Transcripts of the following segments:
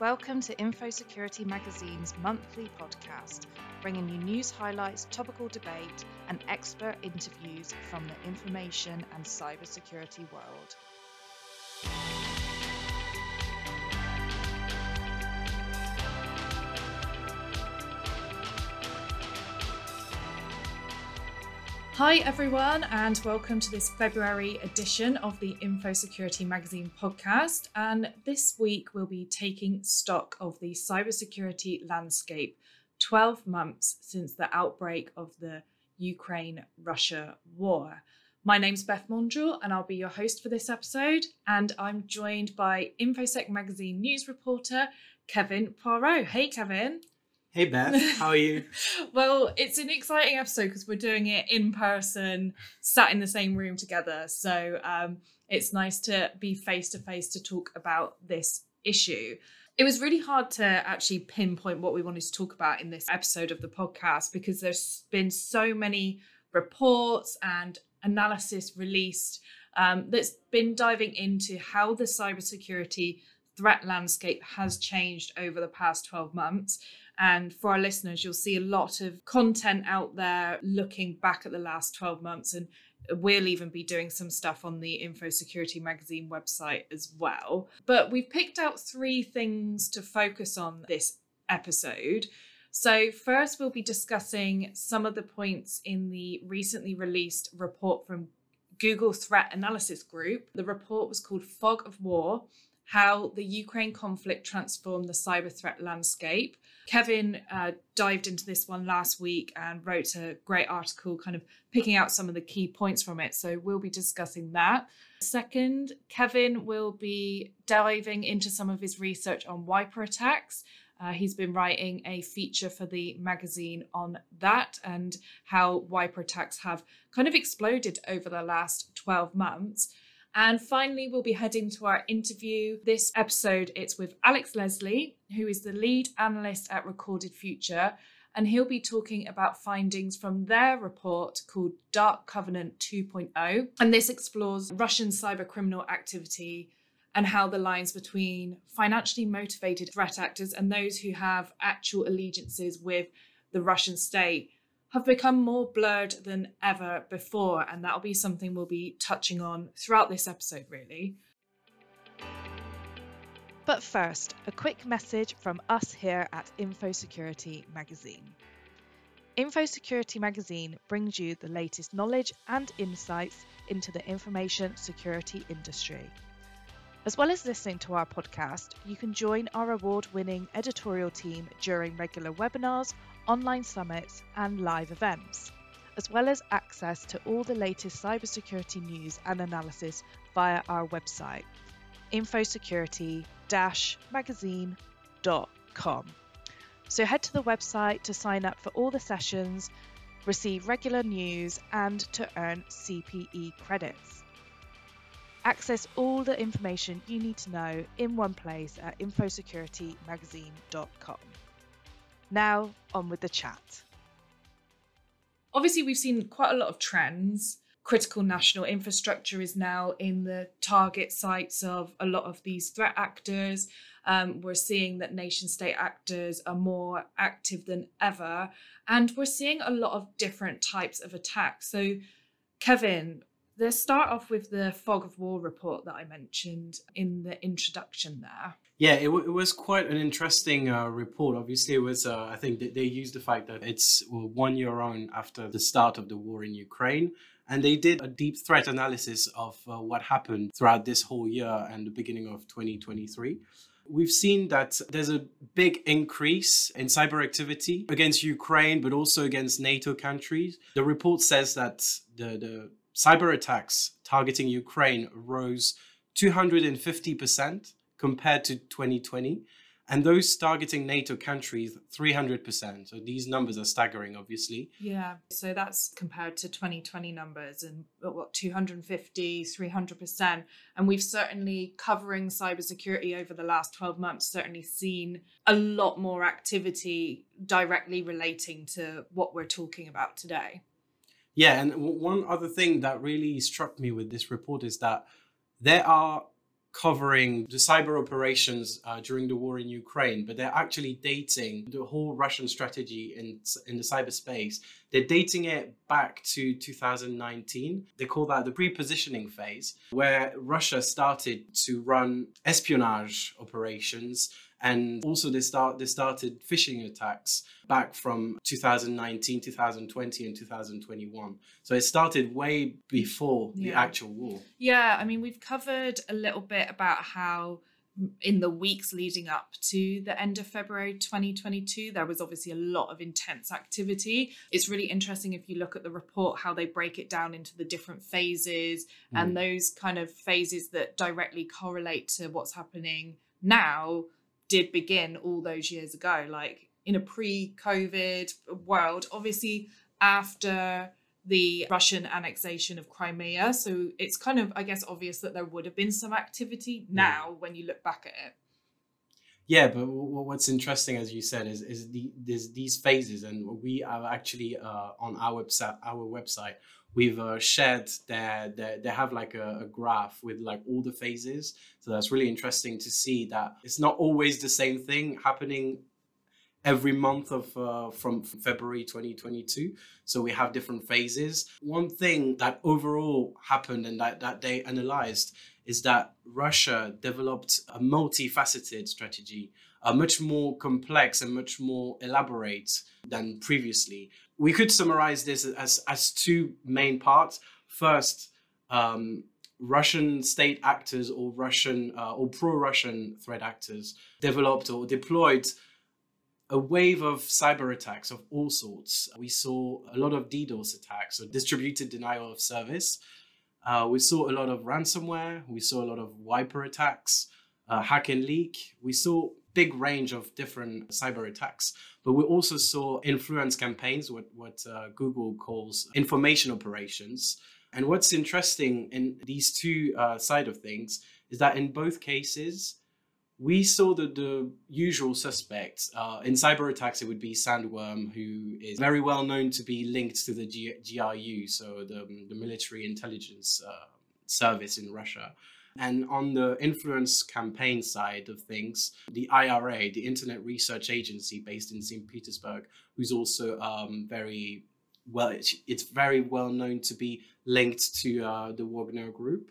Welcome to InfoSecurity Magazine's monthly podcast, bringing you news highlights, topical debate, and expert interviews from the information and cybersecurity world. Hi, everyone, and welcome to this February edition of the InfoSecurity Magazine podcast. And this week, we'll be taking stock of the cybersecurity landscape 12 months since the outbreak of the Ukraine Russia war. My name's Beth Maundrill, and I'll be your host for this episode. And I'm joined by InfoSec Magazine news reporter Kevin Poireault. Hey, Kevin. Hey Beth, how are you? well, it's an exciting episode because we're doing it in person, sat in the same room together. So um, it's nice to be face to face to talk about this issue. It was really hard to actually pinpoint what we wanted to talk about in this episode of the podcast because there's been so many reports and analysis released um, that's been diving into how the cybersecurity threat landscape has changed over the past 12 months and for our listeners, you'll see a lot of content out there looking back at the last 12 months. And we'll even be doing some stuff on the InfoSecurity Magazine website as well. But we've picked out three things to focus on this episode. So, first, we'll be discussing some of the points in the recently released report from Google Threat Analysis Group. The report was called Fog of War How the Ukraine Conflict Transformed the Cyber Threat Landscape. Kevin uh, dived into this one last week and wrote a great article, kind of picking out some of the key points from it. So we'll be discussing that. Second, Kevin will be diving into some of his research on wiper attacks. Uh, he's been writing a feature for the magazine on that and how wiper attacks have kind of exploded over the last 12 months. And finally, we'll be heading to our interview. This episode, it's with Alex Leslie, who is the lead analyst at Recorded Future. And he'll be talking about findings from their report called Dark Covenant 2.0. And this explores Russian cybercriminal activity and how the lines between financially motivated threat actors and those who have actual allegiances with the Russian state have become more blurred than ever before, and that'll be something we'll be touching on throughout this episode, really. But first, a quick message from us here at InfoSecurity Magazine. InfoSecurity Magazine brings you the latest knowledge and insights into the information security industry. As well as listening to our podcast, you can join our award winning editorial team during regular webinars online summits, and live events, as well as access to all the latest cybersecurity news and analysis via our website, infosecurity magazine.com. So head to the website to sign up for all the sessions, receive regular news, and to earn CPE credits. Access all the information you need to know in one place at infosecuritymagazine.com. Now, on with the chat. Obviously, we've seen quite a lot of trends. Critical national infrastructure is now in the target sites of a lot of these threat actors. Um, we're seeing that nation state actors are more active than ever. And we're seeing a lot of different types of attacks. So, Kevin, let's start off with the Fog of War report that I mentioned in the introduction there. Yeah, it, w- it was quite an interesting uh, report. Obviously, it was, uh, I think they used the fact that it's one year on after the start of the war in Ukraine. And they did a deep threat analysis of uh, what happened throughout this whole year and the beginning of 2023 we've seen that there's a big increase in cyber activity against Ukraine, but also against NATO countries. The report says that the, the cyber attacks targeting Ukraine rose 250% compared to 2020 and those targeting NATO countries 300%. So these numbers are staggering, obviously. Yeah. So that's compared to 2020 numbers and uh, what 250, 300%. And we've certainly covering cybersecurity over the last 12 months, certainly seen a lot more activity directly relating to what we're talking about today. Yeah. And one other thing that really struck me with this report is that there are covering the cyber operations uh, during the war in Ukraine, but they're actually dating the whole Russian strategy in, in the cyberspace. They're dating it back to 2019. They call that the pre-positioning phase, where Russia started to run espionage operations and also they start they started phishing attacks back from 2019 2020 and 2021 so it started way before the actual war. Yeah, I mean, we've covered a little bit about how in the weeks leading up to the end of February 2022, there was obviously a lot of intense activity. It's really interesting if you look at the report, how they break it down into the different phases and mm. those kind of phases that directly correlate to what's happening now did begin all those years ago, like in a pre COVID world. Obviously, after the Russian annexation of Crimea. So it's kind of, I guess, obvious that there would have been some activity now when you look back at it. Yeah, but what's interesting, as you said, is is the these phases, and we are actually uh, on our website. Our website, we've uh, shared their, their they have like a, a graph with like all the phases. So that's really interesting to see that it's not always the same thing happening every month of uh, from February 2022. So we have different phases. One thing that overall happened and that that they analyzed is that Russia developed a multifaceted strategy, uh, much more complex and much more elaborate than previously. We could summarize this as, as two main parts. First, um, Russian state actors or Russian uh, or pro-Russian threat actors developed or deployed a wave of cyber attacks of all sorts. We saw a lot of DDoS attacks, so distributed denial of service. Uh, we saw a lot of ransomware. We saw a lot of wiper attacks, uh, hack and leak. We saw big range of different cyber attacks, but we also saw influence campaigns, what what uh, Google calls information operations. And what's interesting in these two uh, side of things is that in both cases, we saw the, the usual suspects. Uh, in cyber attacks, it would be Sandworm, who is very well known to be linked to the G- GRU, so the, the military intelligence uh, service in Russia. And on the influence campaign side of things, the IRA, the Internet Research Agency based in St. Petersburg, who's also um, very well, it's, very well known to be linked to uh, the Wagner Group.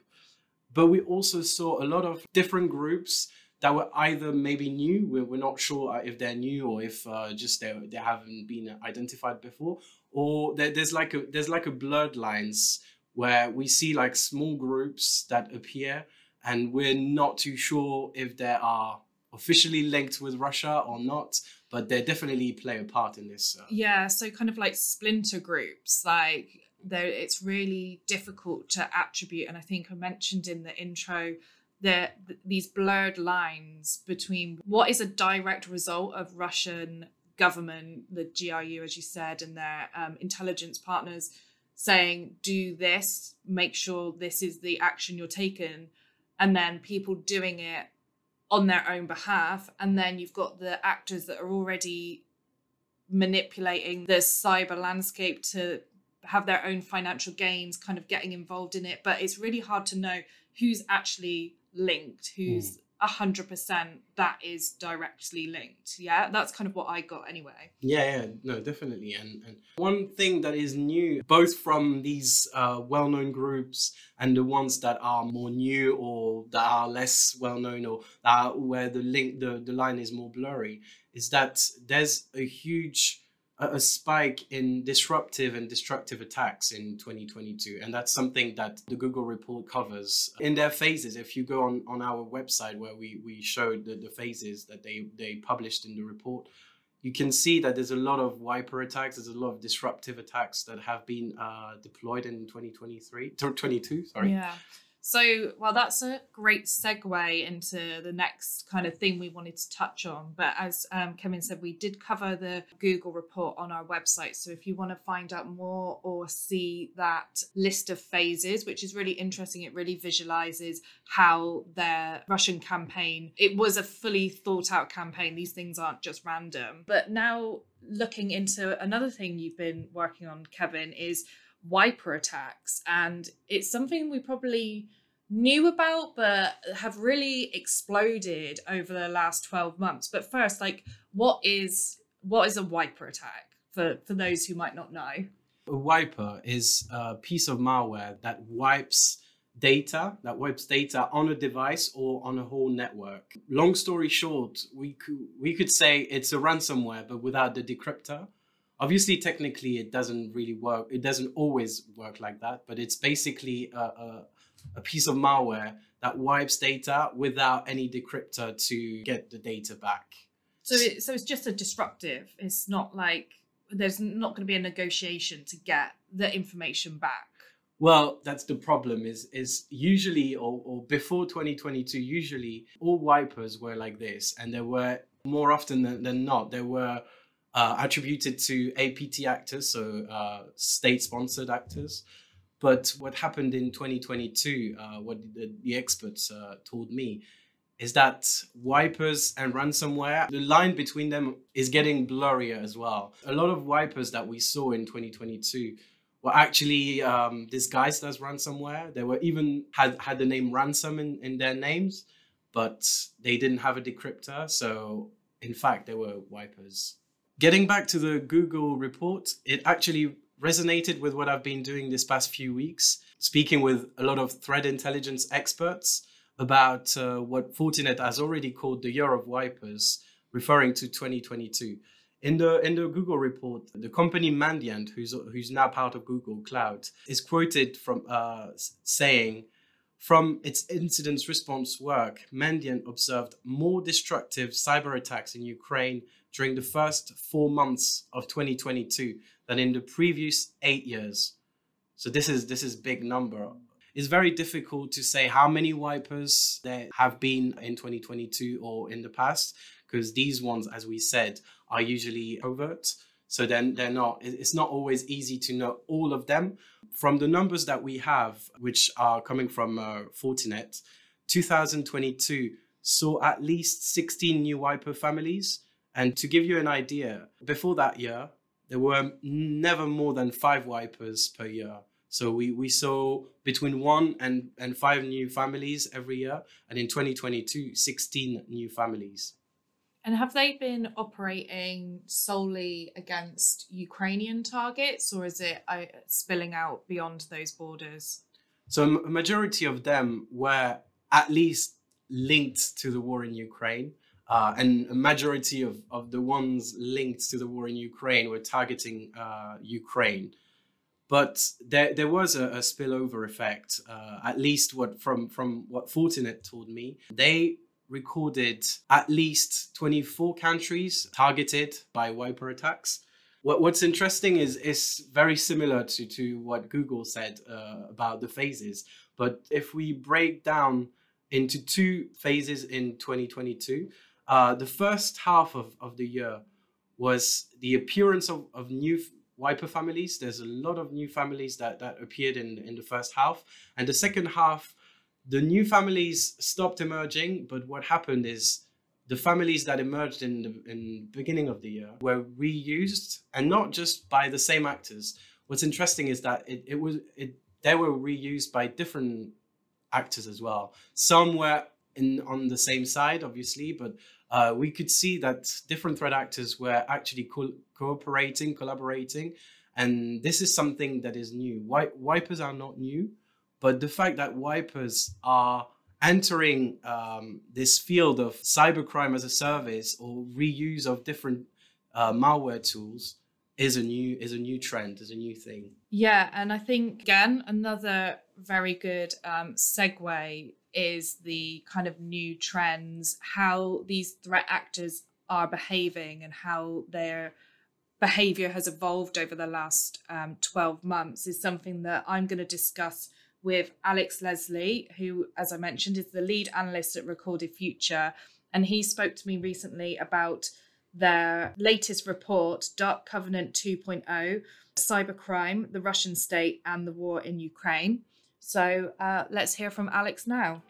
But we also saw a lot of different groups that were either maybe new, we're, not sure if they're new or if uh, just they, they haven't been identified before, or there's like a there's like a blurred lines where we see like small groups that appear and we're not too sure if they are officially linked with Russia or not, but they definitely play a part in this. Yeah, so kind of like splinter groups, like there it's really difficult to attribute and I think I mentioned in the intro that these blurred lines between what is a direct result of Russian government, the GRU, as you said, and their um, intelligence partners saying, do this, make sure this is the action you're taking, and then people doing it on their own behalf. And then you've got the actors that are already manipulating the cyber landscape to have their own financial gains, kind of getting involved in it. But it's really hard to know who's actually linked, who's mm. 100% that is directly linked. Yeah that's kind of what i got anyway. Yeah yeah no definitely. And, and one thing that is new both from these uh, well-known groups and the ones that are more new or that are less well-known or that where the link the, the line is more blurry is that there's a huge a spike in disruptive and destructive attacks in 2022 and that's something that the google report covers in their phases if you go on, on our website where we, we showed the, the phases that they, they published in the report you can see that there's a lot of wiper attacks there's a lot of disruptive attacks that have been uh, deployed in 2023 tw- 22 sorry Yeah. So, well, that's a great segue into the next kind of thing we wanted to touch on. But as um, Kevin said, we did cover the Google report on our website. So, if you want to find out more or see that list of phases, which is really interesting, it really visualizes how their Russian campaign, it was a fully thought out campaign. These things aren't just random. But now, looking into another thing you've been working on, Kevin, is wiper attacks and it's something we probably knew about but have really exploded over the last 12 months. But first, like what is what is a wiper attack for, for those who might not know? A wiper is a piece of malware that wipes data that wipes data on a device or on a whole network. Long story short, we could we could say it's a ransomware but without the decryptor. Obviously, technically, it doesn't really work. It doesn't always work like that, but it's basically a, a, a piece of malware that wipes data without any decryptor to get the data back. So, it, so it's just a disruptive. It's not like there's not going to be a negotiation to get the information back. Well, that's the problem. Is is usually or, or before 2022, usually all wipers were like this, and there were more often than, than not there were uh, attributed to APT actors, so uh, state-sponsored actors. But what happened in 2022, uh, what the, the experts uh, told me, is that wipers and ransomware, the line between them is getting blurrier as well. A lot of wipers that we saw in 2022 were actually um, disguised as ransomware. They were even had had the name ransom in, in their names, but they didn't have a decryptor. So in fact, they were wipers. Getting back to the Google report, it actually resonated with what I've been doing this past few weeks, speaking with a lot of threat intelligence experts about uh, what Fortinet has already called the year of wipers, referring to 2022. In the in the Google report, the company Mandiant, who's who's now part of Google Cloud, is quoted from uh, saying, from its incident response work, Mandiant observed more destructive cyber attacks in Ukraine during the first four months of 2022 than in the previous eight years. So this is this is big number. It's very difficult to say how many wipers there have been in 2022 or in the past because these ones, as we said, are usually overt. So then they're not, it's not always easy to know all of them. From the numbers that we have, which are coming from uh, Fortinet, 2022 saw at least 16 new wiper families. And to give you an idea, before that year, there were never more than five wipers per year. So we, we saw between one and, and five new families every year. And in 2022, 16 new families. And have they been operating solely against Ukrainian targets, or is it uh, spilling out beyond those borders? So, a majority of them were at least linked to the war in Ukraine. Uh, and a majority of, of the ones linked to the war in Ukraine were targeting uh, Ukraine. But there, there was a, a spillover effect, uh, at least what from, from what Fortinet told me. They recorded at least 24 countries targeted by wiper attacks. What, what's interesting is is very similar to, to what Google said uh, about the phases. But if we break down into two phases in 2022, uh, the first half of, of the year was the appearance of, of new wiper families. There's a lot of new families that, that appeared in, in the first half. And the second half the new families stopped emerging, but what happened is the families that emerged in the in beginning of the year were reused and not just by the same actors. What's interesting is that it, it was it they were reused by different actors as well. Some were in on the same side, obviously, but uh, we could see that different threat actors were actually co- cooperating, collaborating, and this is something that is new. Wi- wipers are not new. But the fact that wipers are entering um, this field of cybercrime as a service or reuse of different uh, malware tools is a new is a new trend is a new thing yeah and i think again another very good um, segue is the kind of new trends how these threat actors are behaving and how their behavior has evolved over the last um, 12 months is something that i'm going to discuss with Alex Leslie, who, as I mentioned, is the lead analyst at Recorded Future. And he spoke to me recently about their latest report, Dark Covenant 2.0 Cybercrime, the Russian State, and the War in Ukraine. So uh, let's hear from Alex now.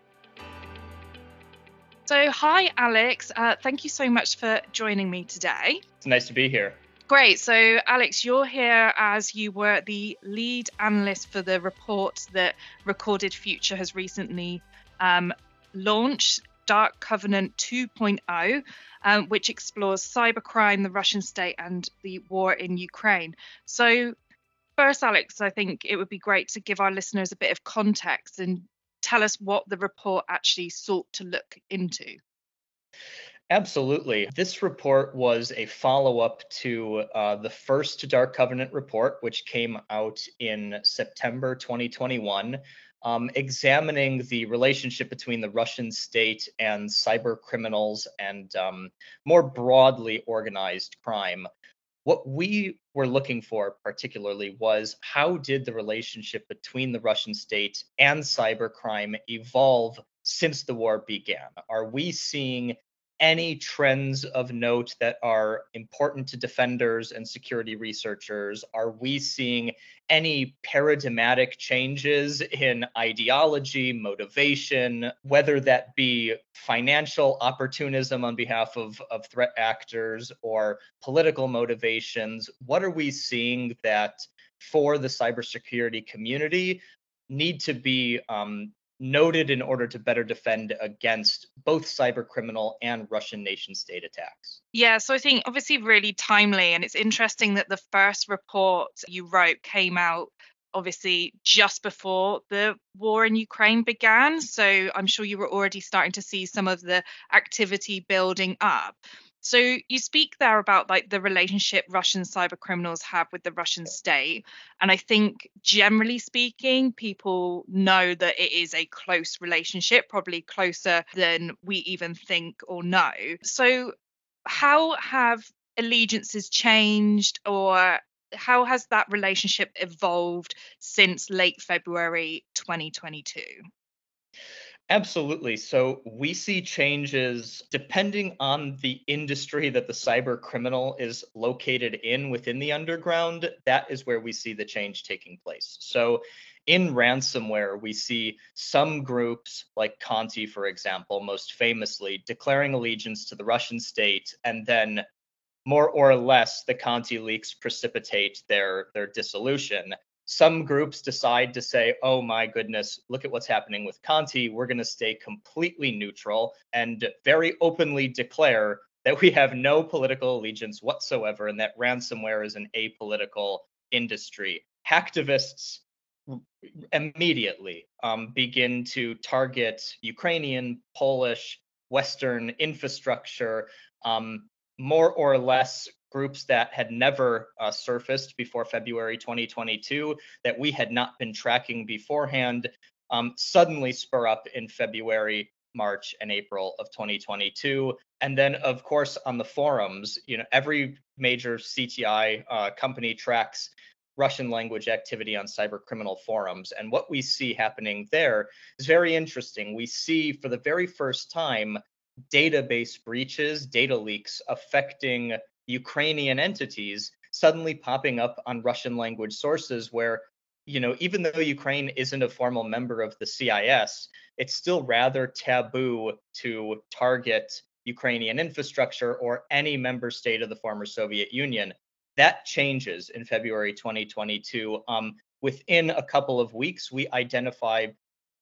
So, hi, Alex. Uh, thank you so much for joining me today. It's nice to be here. Great. So, Alex, you're here as you were the lead analyst for the report that Recorded Future has recently um, launched, Dark Covenant 2.0, um, which explores cybercrime, the Russian state, and the war in Ukraine. So, first, Alex, I think it would be great to give our listeners a bit of context and tell us what the report actually sought to look into. Absolutely. This report was a follow up to uh, the first Dark Covenant report, which came out in September 2021, um, examining the relationship between the Russian state and cyber criminals and um, more broadly organized crime. What we were looking for particularly was how did the relationship between the Russian state and cybercrime evolve since the war began? Are we seeing any trends of note that are important to defenders and security researchers? Are we seeing any paradigmatic changes in ideology, motivation, whether that be financial opportunism on behalf of, of threat actors or political motivations? What are we seeing that for the cybersecurity community need to be um, noted in order to better defend against both cyber criminal and Russian nation state attacks. Yeah, so I think obviously really timely, and it's interesting that the first report you wrote came out obviously just before the war in Ukraine began. So I'm sure you were already starting to see some of the activity building up. So you speak there about like the relationship Russian cyber criminals have with the Russian state. And I think generally speaking, people know that it is a close relationship, probably closer than we even think or know. So how have allegiances changed or how has that relationship evolved since late February 2022? Absolutely. So we see changes depending on the industry that the cyber criminal is located in within the underground. That is where we see the change taking place. So in ransomware, we see some groups like Conti, for example, most famously declaring allegiance to the Russian state and then more or less the Conti leaks precipitate their their dissolution some groups decide to say, oh my goodness, look at what's happening with Conti. We're going to stay completely neutral and very openly declare that we have no political allegiance whatsoever and that ransomware is an apolitical industry. Hacktivists immediately um, begin to target Ukrainian, Polish, Western infrastructure, um, more or less groups that had never uh, surfaced before February 2022 that we had not been tracking beforehand um, suddenly spur up in February, March, and April of 2022. And then, of course, on the forums, you know, every major CTI uh, company tracks Russian language activity on cyber criminal forums. And what we see happening there is very interesting. We see for the very first time database breaches, data leaks affecting Ukrainian entities suddenly popping up on Russian language sources where, you know, even though Ukraine isn't a formal member of the CIS, it's still rather taboo to target Ukrainian infrastructure or any member state of the former Soviet Union. That changes in February 2022. Um, within a couple of weeks, we identify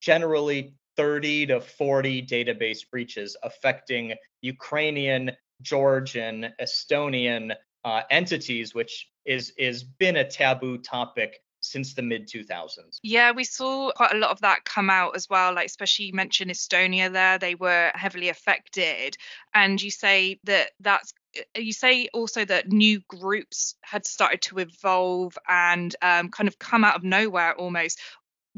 generally 30 to 40 database breaches affecting Ukrainian Georgian, Estonian uh, entities, which is is been a taboo topic since the mid 2000s. Yeah, we saw quite a lot of that come out as well. Like, especially you mentioned Estonia there, they were heavily affected. And you say that that's uh, you say also that new groups had started to evolve and um, kind of come out of nowhere almost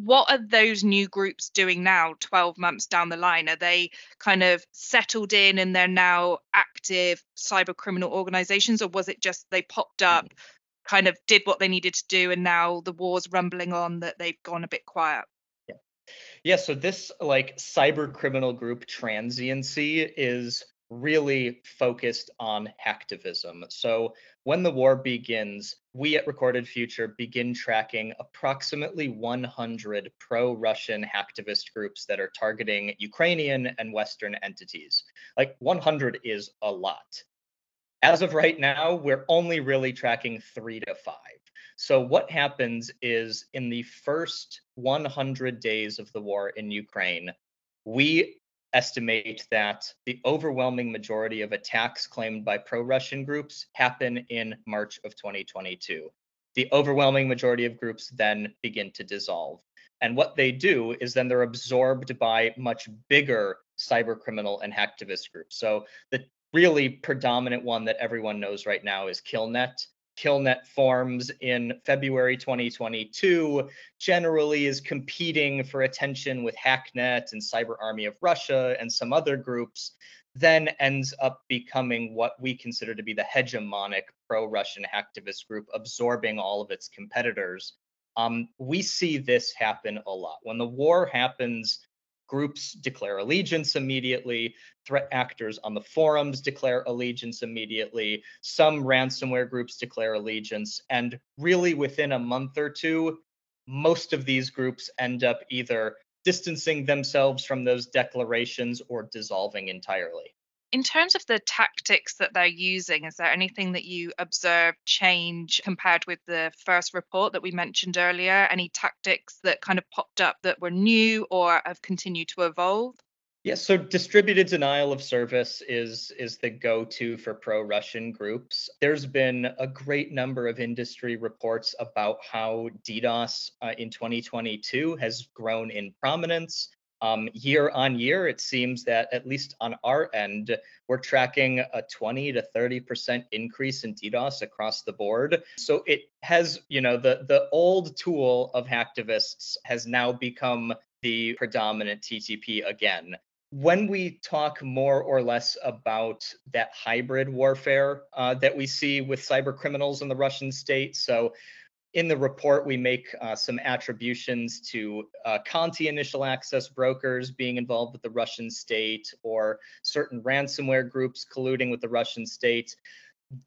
what are those new groups doing now 12 months down the line? Are they kind of settled in and they're now active cyber criminal organizations or was it just they popped up mm. kind of did what they needed to do and now the war's rumbling on that they've gone a bit quiet? Yeah. Yeah so this like cyber criminal group transiency is really focused on hacktivism. So when the war begins, we at Recorded Future begin tracking approximately 100 pro Russian hacktivist groups that are targeting Ukrainian and Western entities. Like 100 is a lot. As of right now, we're only really tracking three to five. So, what happens is in the first 100 days of the war in Ukraine, we estimate that the overwhelming majority of attacks claimed by pro Russian groups happen in March of 2022. The overwhelming majority of groups then begin to dissolve. And what they do is then they're absorbed by much bigger cyber criminal and hacktivist groups. So the really predominant one that everyone knows right now is Killnet. Killnet forms in February 2022, generally is competing for attention with XakNet and Cyber Army of Russia and some other groups, then ends up becoming what we consider to be the hegemonic pro Russian hacktivist group, absorbing all of its competitors. Um, we see this happen a lot. When the war happens, groups declare allegiance immediately. Threat actors on the forums declare allegiance immediately. Some ransomware groups declare allegiance. And really, within a month or two, most of these groups end up either distancing themselves from those declarations or dissolving entirely. In terms of the tactics that they're using, is there anything that you observe change compared with the first report that we mentioned earlier? Any tactics that kind of popped up that were new or have continued to evolve? Yes, so distributed denial of service is is the go-to for pro-Russian groups. There's been a great number of industry reports about how DDoS uh, in 2022 has grown in prominence. Um, year on year, it seems that at least on our end, we're tracking a 20 to 30% increase in DDoS across the board. So it has, you know, the the old tool of hacktivists has now become the predominant TTP again. When we talk more or less about that hybrid warfare uh, that we see with cyber criminals in the Russian state, so in the report, we make uh, some attributions to uh, Conti initial access brokers being involved with the Russian state or certain ransomware groups colluding with the Russian state.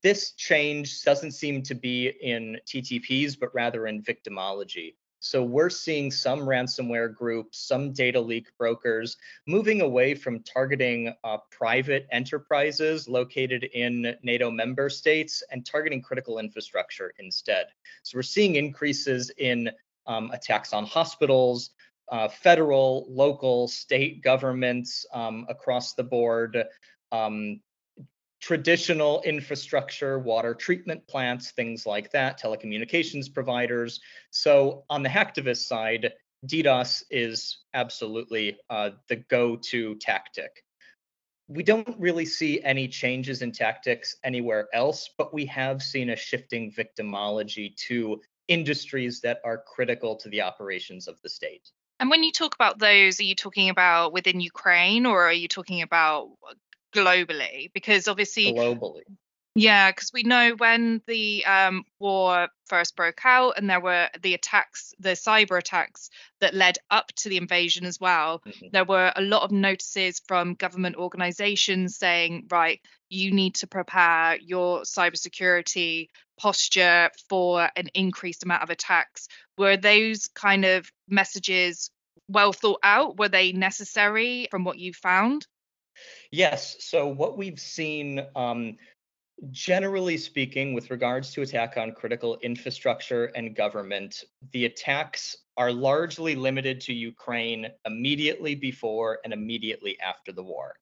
This change doesn't seem to be in TTPs, but rather in victimology. So we're seeing some ransomware groups, some data leak brokers moving away from targeting uh, private enterprises located in NATO member states and targeting critical infrastructure instead. So we're seeing increases in um, attacks on hospitals, uh, federal, local, state governments um, across the board, um, traditional infrastructure, water treatment plants, things like that, telecommunications providers. So on the hacktivist side, DDoS is absolutely uh, the go-to tactic. We don't really see any changes in tactics anywhere else, but we have seen a shifting victimology to industries that are critical to the operations of the state. And when you talk about those, are you talking about within Ukraine or are you talking about globally because obviously globally. Yeah because we know when the um, war first broke out and there were the attacks the cyber attacks that led up to the invasion as well mm-hmm. there were a lot of notices from government organizations saying right you need to prepare your cybersecurity posture for an increased amount of attacks. Were those kind of messages well thought out? Were they necessary from what you found Yes. So what we've seen, um, generally speaking, with regards to attack on critical infrastructure and government, the attacks are largely limited to Ukraine immediately before and immediately after the war.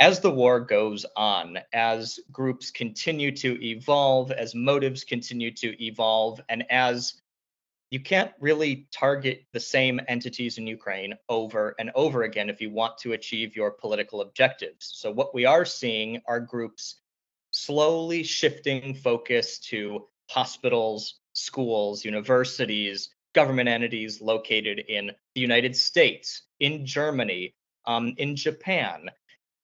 As the war goes on, as groups continue to evolve, as motives continue to evolve, and as you can't really target the same entities in Ukraine over and over again if you want to achieve your political objectives. So, what we are seeing are groups slowly shifting focus to hospitals, schools, universities, government entities located in the United States, in Germany, um, in Japan.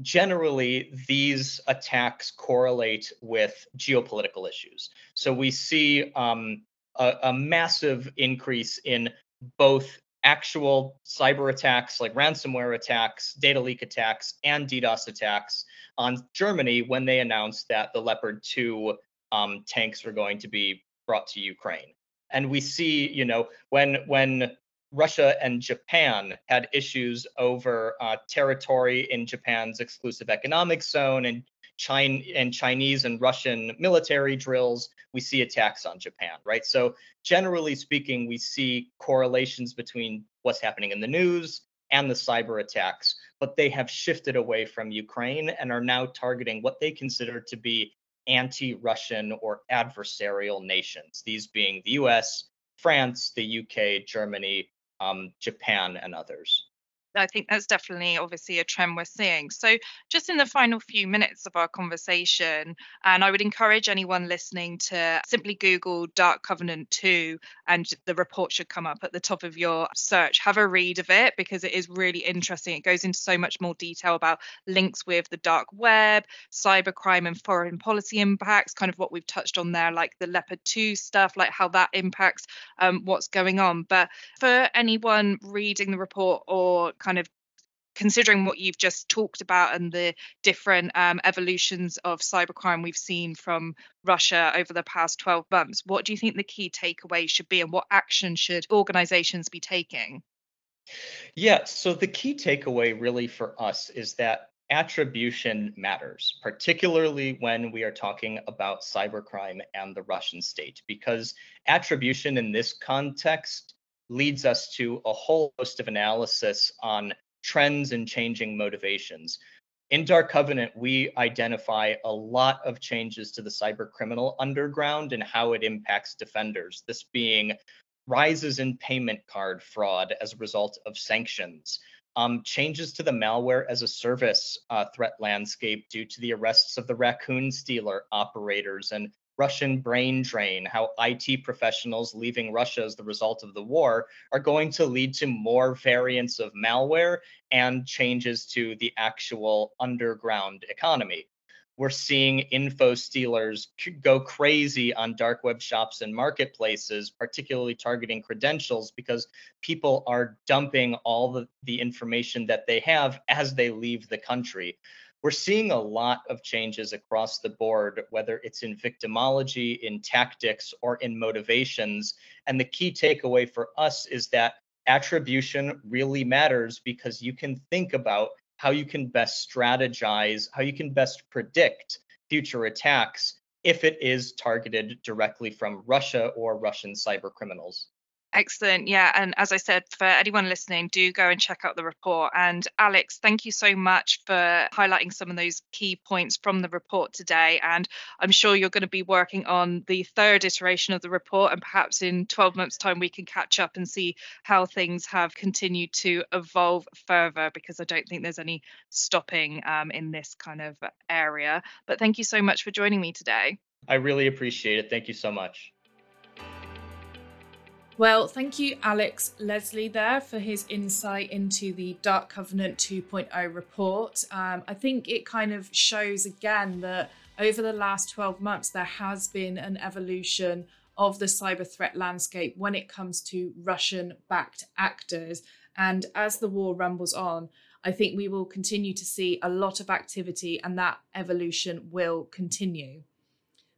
Generally, these attacks correlate with geopolitical issues. So we see um, a, a massive increase in both actual cyber attacks like ransomware attacks, data leak attacks, and DDoS attacks on Germany when they announced that the Leopard 2 um, tanks were going to be brought to Ukraine. And we see, you know, when when Russia and Japan had issues over uh, territory in Japan's exclusive economic zone, and China and Chinese and Russian military drills, we see attacks on Japan, right? So generally speaking, we see correlations between what's happening in the news and the cyber attacks, but they have shifted away from Ukraine and are now targeting what they consider to be anti-Russian or adversarial nations, these being the US, France, the UK, Germany, um, Japan, and others. I think that's definitely obviously a trend we're seeing. So, just in the final few minutes of our conversation, and I would encourage anyone listening to simply Google Dark Covenant 2, and the report should come up at the top of your search. Have a read of it because it is really interesting. It goes into so much more detail about links with the dark web, cybercrime, and foreign policy impacts, kind of what we've touched on there, like the Leopard 2 stuff, like how that impacts um, what's going on. But for anyone reading the report or kind of considering what you've just talked about and the different um, evolutions of cybercrime we've seen from Russia over the past 12 months, what do you think the key takeaway should be and what action should organizations be taking? Yeah, so the key takeaway really for us is that attribution matters, particularly when we are talking about cybercrime and the Russian state, because attribution in this context leads us to a whole host of analysis on trends and changing motivations. In Dark Covenant, we identify a lot of changes to the cyber criminal underground and how it impacts defenders. This being rises in payment card fraud as a result of sanctions, um, changes to the malware as a service uh, threat landscape due to the arrests of the raccoon stealer operators and Russian brain drain, how IT professionals leaving Russia as the result of the war are going to lead to more variants of malware and changes to the actual underground economy. We're seeing info stealers go crazy on dark web shops and marketplaces, particularly targeting credentials because people are dumping all the, the information that they have as they leave the country we're seeing a lot of changes across the board, whether it's in victimology, in tactics, or in motivations. And the key takeaway for us is that attribution really matters because you can think about how you can best strategize, how you can best predict future attacks if it is targeted directly from Russia or Russian cyber criminals. Excellent. Yeah. And as I said, for anyone listening, do go and check out the report. And Alex, thank you so much for highlighting some of those key points from the report today. And I'm sure you're going to be working on the third iteration of the report. And perhaps in 12 months' time, we can catch up and see how things have continued to evolve further, because I don't think there's any stopping um, in this kind of area. But thank you so much for joining me today. I really appreciate it. Thank you so much. Well, thank you, Alex Leslie, there for his insight into the Dark Covenant 2.0 report. Um, I think it kind of shows again that over the last 12 months, there has been an evolution of the cyber threat landscape when it comes to Russian backed actors. And as the war rumbles on, I think we will continue to see a lot of activity and that evolution will continue.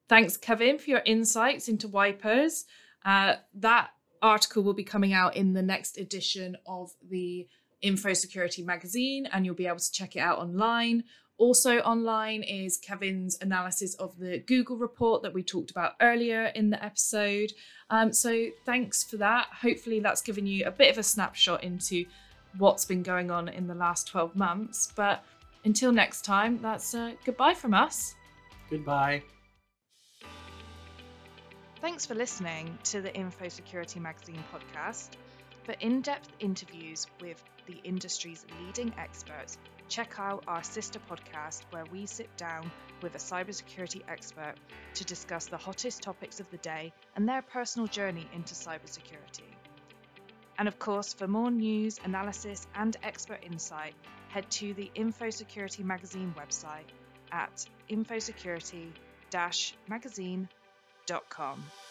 Thanks, Kevin, for your insights into wipers. Uh, that article will be coming out in the next edition of the Info Security magazine, and you'll be able to check it out online. Also, online is Kevin's analysis of the Google report that we talked about earlier in the episode. Um, so, thanks for that. Hopefully, that's given you a bit of a snapshot into what's been going on in the last 12 months. But until next time, that's uh, goodbye from us. Goodbye. Thanks for listening to the Info Security Magazine podcast. For in depth interviews with the industry's leading experts, check out our sister podcast where we sit down with a cybersecurity expert to discuss the hottest topics of the day and their personal journey into cybersecurity. And of course, for more news, analysis, and expert insight, head to the Info Security Magazine website at infosecurity magazine.com com.